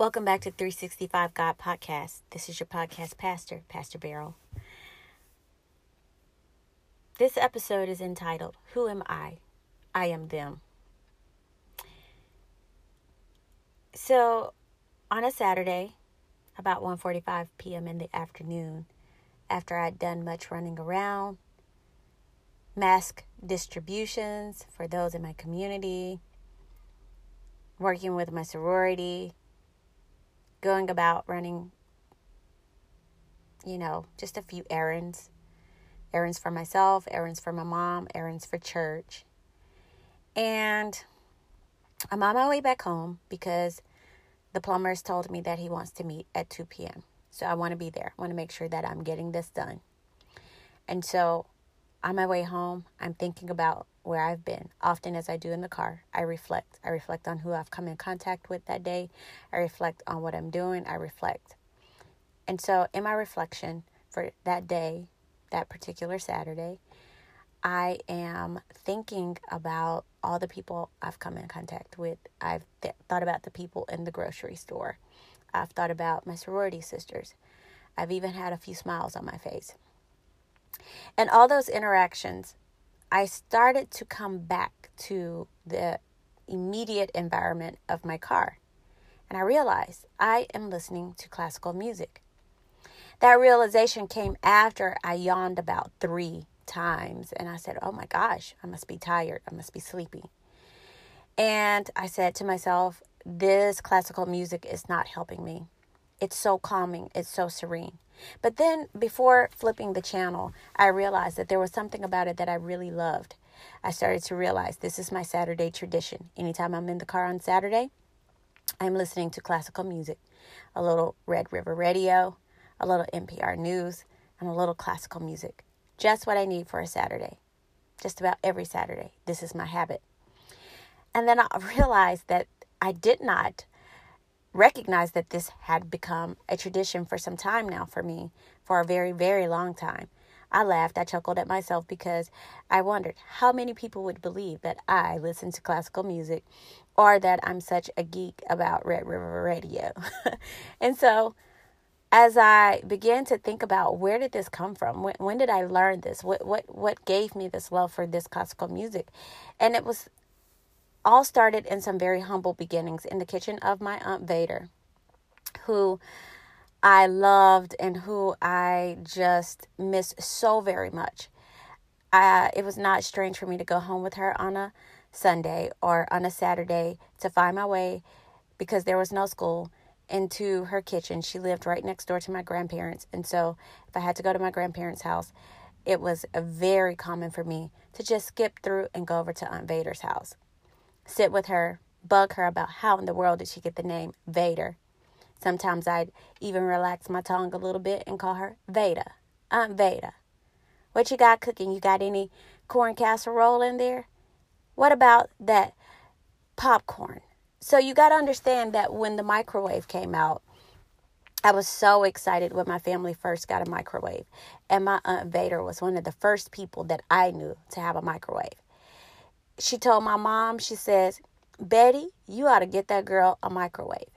Welcome back to 365 God Podcast. This is your podcast pastor, Pastor Beryl. This episode is entitled, Who Am I? I Am Them. So, on a Saturday, about 1:45 p.m. in the afternoon, after I'd done much running around, mask distributions for those in my community, working with my sorority, going about running, you know, just a few errands errands for myself, errands for my mom, errands for church. And I'm on my way back home because the plumber's told me that he wants to meet at 2 p.m. So I want to be there. I want to make sure that I'm getting this done. And so on my way home, I'm thinking about where I've been. Often, as I do in the car, I reflect. I reflect on who I've come in contact with that day. I reflect on what I'm doing. I reflect. And so, in my reflection for that day, that particular Saturday, I am thinking about all the people I've come in contact with. I've th- thought about the people in the grocery store. I've thought about my sorority sisters. I've even had a few smiles on my face. And all those interactions, I started to come back to the immediate environment of my car. And I realized I am listening to classical music. That realization came after I yawned about three times. And I said, Oh my gosh, I must be tired. I must be sleepy. And I said to myself, This classical music is not helping me. It's so calming, it's so serene. But then, before flipping the channel, I realized that there was something about it that I really loved. I started to realize this is my Saturday tradition. Anytime I'm in the car on Saturday, I'm listening to classical music, a little Red River Radio, a little NPR news, and a little classical music. Just what I need for a Saturday. Just about every Saturday. This is my habit. And then I realized that I did not recognize that this had become a tradition for some time now for me, for a very, very long time. I laughed, I chuckled at myself because I wondered how many people would believe that I listen to classical music or that I'm such a geek about Red River Radio. and so, as I began to think about where did this come from? When, when did I learn this? What what what gave me this love for this classical music? And it was all started in some very humble beginnings in the kitchen of my Aunt Vader, who I loved and who I just miss so very much. Uh, it was not strange for me to go home with her on a Sunday or on a Saturday to find my way because there was no school into her kitchen. She lived right next door to my grandparents. And so if I had to go to my grandparents' house, it was very common for me to just skip through and go over to Aunt Vader's house sit with her, bug her about how in the world did she get the name Vader. Sometimes I'd even relax my tongue a little bit and call her Veda, Aunt Veda. What you got cooking? You got any corn casserole in there? What about that popcorn? So you got to understand that when the microwave came out, I was so excited when my family first got a microwave. And my Aunt Vader was one of the first people that I knew to have a microwave she told my mom, she says, Betty, you ought to get that girl a microwave.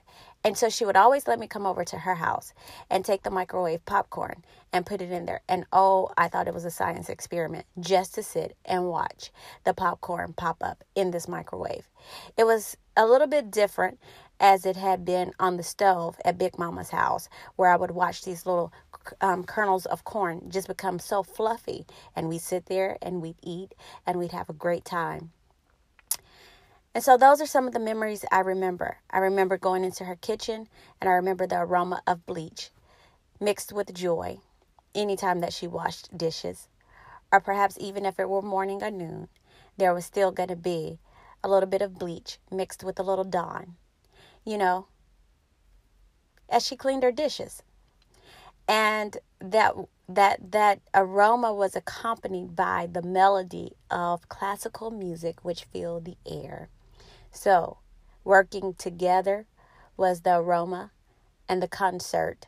And so she would always let me come over to her house and take the microwave popcorn and put it in there. And oh, I thought it was a science experiment just to sit and watch the popcorn pop up in this microwave. It was a little bit different as it had been on the stove at Big Mama's house, where I would watch these little um, kernels of corn just become so fluffy. And we'd sit there and we'd eat and we'd have a great time. And so those are some of the memories I remember. I remember going into her kitchen and I remember the aroma of bleach mixed with joy anytime that she washed dishes. Or perhaps even if it were morning or noon, there was still going to be a little bit of bleach mixed with a little dawn, you know, as she cleaned her dishes. And that that that aroma was accompanied by the melody of classical music which filled the air. So, working together was the aroma and the concert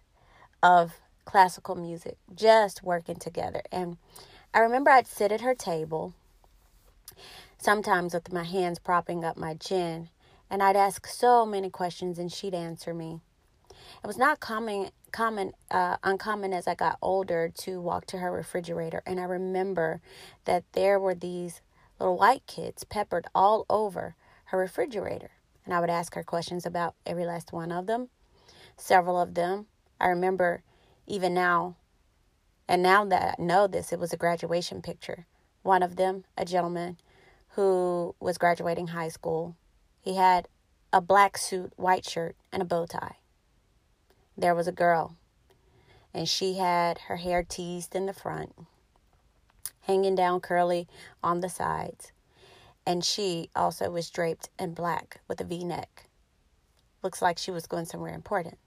of classical music, just working together. And I remember I'd sit at her table, sometimes with my hands propping up my chin, and I'd ask so many questions and she'd answer me. It was not common, common, uh, uncommon as I got older to walk to her refrigerator, and I remember that there were these little white kids peppered all over her refrigerator, and I would ask her questions about every last one of them. Several of them, I remember, even now, and now that I know this, it was a graduation picture. One of them, a gentleman who was graduating high school, he had a black suit, white shirt, and a bow tie. There was a girl, and she had her hair teased in the front, hanging down curly on the sides, and she also was draped in black with a v neck. Looks like she was going somewhere important.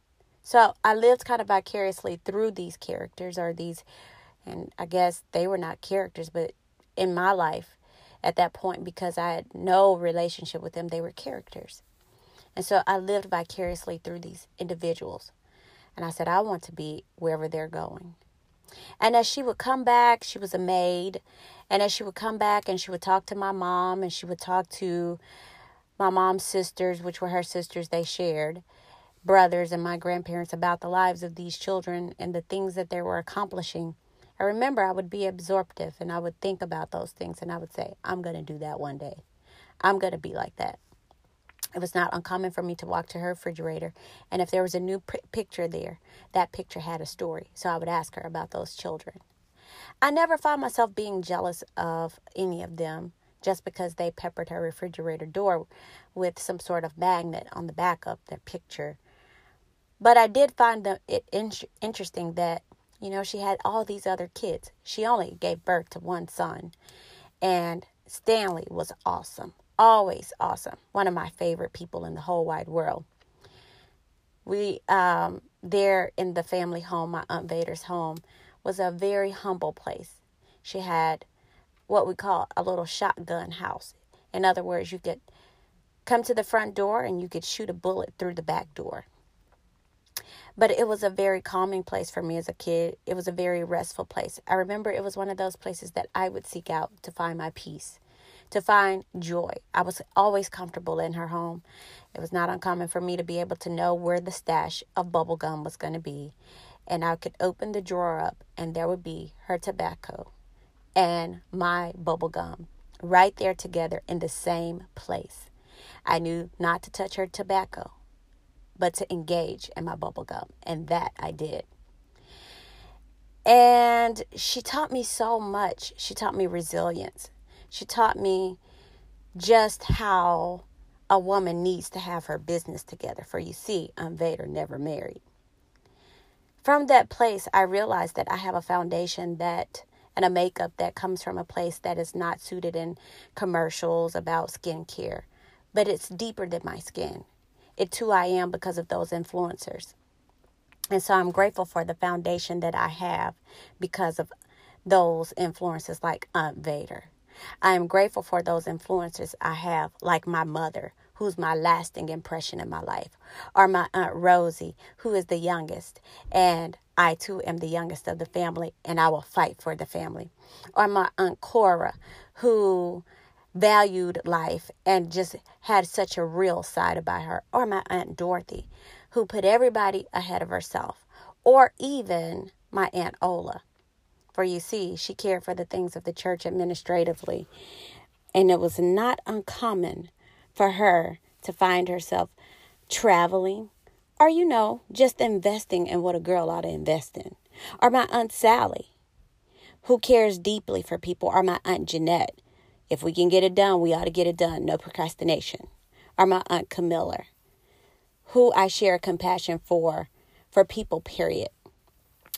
So I lived kind of vicariously through these characters, or these, and I guess they were not characters, but in my life at that point, because I had no relationship with them, they were characters. And so I lived vicariously through these individuals. And I said, I want to be wherever they're going. And as she would come back, she was a maid. And as she would come back and she would talk to my mom and she would talk to my mom's sisters, which were her sisters they shared, brothers and my grandparents about the lives of these children and the things that they were accomplishing. I remember I would be absorptive and I would think about those things and I would say, I'm going to do that one day. I'm going to be like that. It was not uncommon for me to walk to her refrigerator, and if there was a new picture there, that picture had a story. So I would ask her about those children. I never found myself being jealous of any of them just because they peppered her refrigerator door with some sort of magnet on the back of their picture. But I did find it in- interesting that, you know, she had all these other kids. She only gave birth to one son, and Stanley was awesome always awesome. One of my favorite people in the whole wide world. We, um, there in the family home, my Aunt Vader's home, was a very humble place. She had what we call a little shotgun house. In other words, you could come to the front door and you could shoot a bullet through the back door. But it was a very calming place for me as a kid. It was a very restful place. I remember it was one of those places that I would seek out to find my peace to find joy. I was always comfortable in her home. It was not uncommon for me to be able to know where the stash of bubble gum was going to be. And I could open the drawer up, and there would be her tobacco and my bubble gum right there together in the same place. I knew not to touch her tobacco, but to engage in my bubble gum, and that I did. And she taught me so much. She taught me resilience. She taught me just how a woman needs to have her business together. For you see, Aunt Vader, never married. From that place, I realized that I have a foundation that and a makeup that comes from a place that is not suited in commercials about skincare, but it's deeper than my skin. It's who I am because of those influencers. And so I'm grateful for the foundation that I have because of those influences like Aunt Vader. I am grateful for those influences I have, like my mother, who's my lasting impression in my life, or my Aunt Rosie, who is the youngest, and I too am the youngest of the family, and I will fight for the family, or my Aunt Cora, who valued life and just had such a real side about her, or my Aunt Dorothy, who put everybody ahead of herself, or even my Aunt Ola, for you see, she cared for the things of the church administratively. And it was not uncommon for her to find herself traveling or, you know, just investing in what a girl ought to invest in. Or my Aunt Sally, who cares deeply for people. Or my Aunt Jeanette. If we can get it done, we ought to get it done. No procrastination. Or my Aunt Camilla, who I share compassion for, for people, period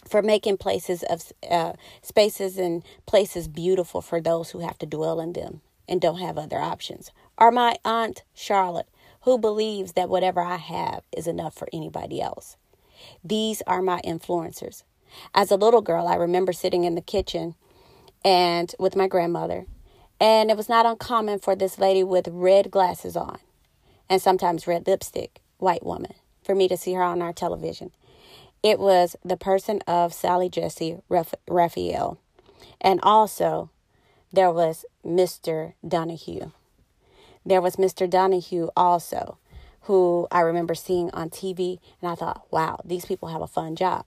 for making places of uh, spaces and places beautiful for those who have to dwell in them and don't have other options. Or my aunt Charlotte, who believes that whatever I have is enough for anybody else. These are my influencers. As a little girl, I remember sitting in the kitchen and with my grandmother, and it was not uncommon for this lady with red glasses on and sometimes red lipstick, white woman, for me to see her on our television. It was the person of Sally Jessy Raphael. And also, there was Mr. Donahue. There was Mr. Donahue also, who I remember seeing on TV, and I thought, wow, these people have a fun job.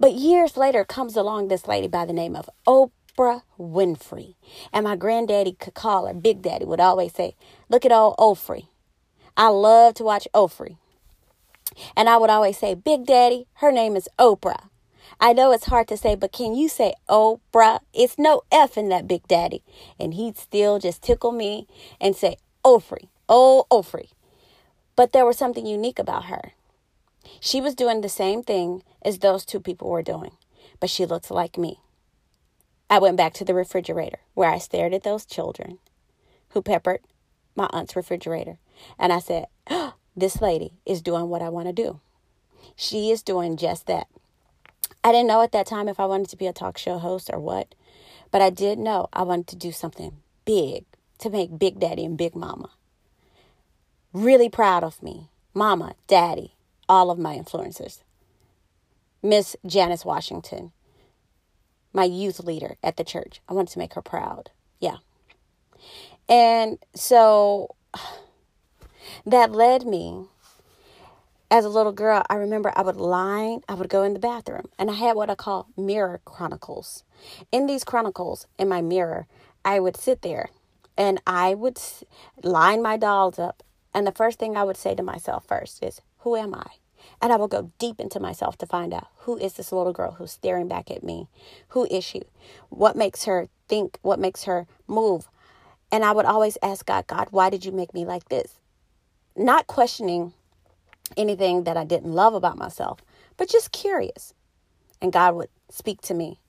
But years later comes along this lady by the name of Oprah Winfrey. And my granddaddy could call her Big Daddy, would always say, Look at old Ofrey. I love to watch Ofrey. And I would always say, Big Daddy, her name is Oprah. I know it's hard to say, but can you say Oprah? It's no F in that Big Daddy. And he'd still just tickle me and say, Ofrey, oh, Ofrey. But there was something unique about her. She was doing the same thing as those two people were doing, but she looks like me. I went back to the refrigerator where I stared at those children who peppered my aunt's refrigerator. And I said, oh, This lady is doing what I want to do. She is doing just that. I didn't know at that time if I wanted to be a talk show host or what, but I did know I wanted to do something big to make Big Daddy and Big Mama really proud of me. Mama, Daddy, all of my influencers. Miss Janice Washington, my youth leader at the church. I wanted to make her proud. Yeah. And so that led me as a little girl, I remember I would line, I would go in the bathroom, and I had what I call mirror chronicles. In these chronicles, in my mirror, I would sit there and I would line my dolls up and the first thing I would say to myself first is, Who am I? And I will go deep into myself to find out who is this little girl who's staring back at me? Who is she? What makes her think? What makes her move? And I would always ask God, God, why did you make me like this? Not questioning anything that I didn't love about myself, but just curious. And God would speak to me,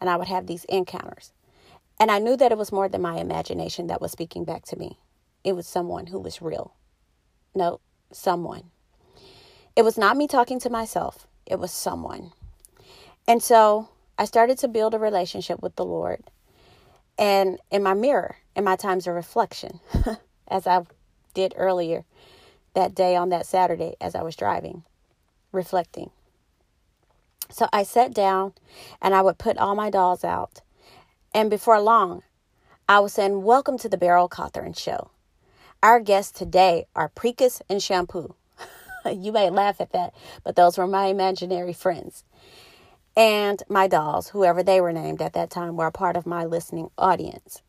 and I would have these encounters. And I knew that it was more than my imagination that was speaking back to me, it was someone who was real. No, someone. It was not me talking to myself, it was someone. And so I started to build a relationship with the Lord. And in my mirror, in my times of reflection, as I did earlier that day on that Saturday as I was driving, reflecting. So I sat down and I would put all my dolls out. And before long, I was saying, Welcome to the Beryl Cawthorn Show. Our guests today are Precus and Shampoo. you may laugh at that, but those were my imaginary friends. And my dolls, whoever they were named at that time, were a part of my listening audience.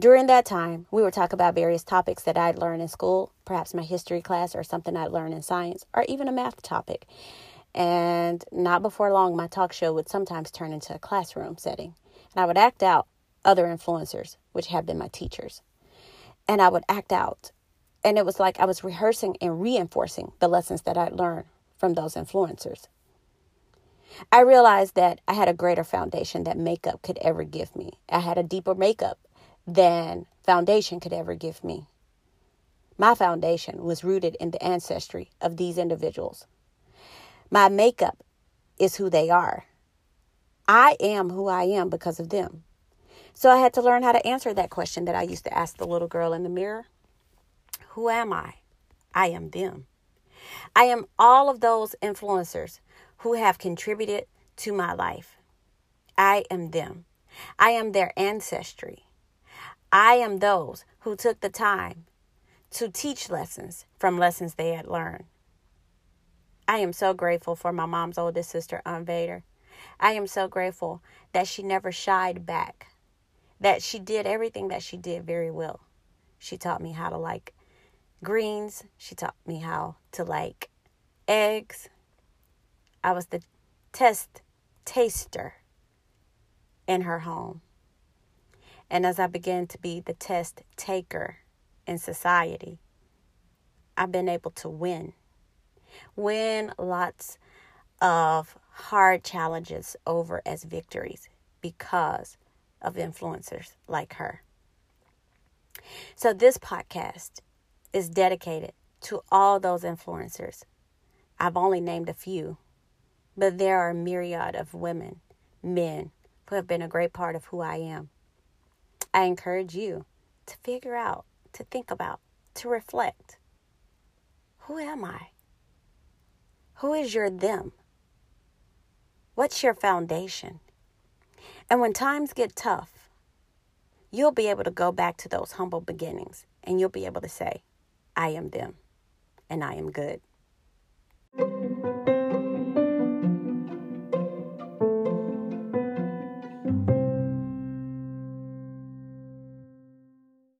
During that time, we would talk about various topics that I'd learned in school, perhaps my history class or something I'd learned in science, or even a math topic. And not before long, my talk show would sometimes turn into a classroom setting. And I would act out other influencers, which have been my teachers and I would act out. And it was like I was rehearsing and reinforcing the lessons that I'd learned from those influencers. I realized that I had a greater foundation that makeup could ever give me. I had a deeper makeup than foundation could ever give me. My foundation was rooted in the ancestry of these individuals. My makeup is who they are. I am who I am because of them. So I had to learn how to answer that question that I used to ask the little girl in the mirror Who am I? I am them. I am all of those influencers who have contributed to my life. I am them. I am their ancestry. I am those who took the time to teach lessons from lessons they had learned. I am so grateful for my mom's oldest sister, Aunt Vader. I am so grateful that she never shied back that she did everything that she did very well. She taught me how to like greens, she taught me how to like eggs. I was the test taster in her home. And as I began to be the test taker in society, I've been able to win. Win lots of hard challenges over as victories because of influencers like her. So, this podcast is dedicated to all those influencers. I've only named a few, but there are a myriad of women, men who have been a great part of who I am. I encourage you to figure out, to think about, to reflect. Who am I? Who is your them? What's your foundation? And when times get tough, you'll be able to go back to those humble beginnings and you'll be able to say, I am them. and I am good.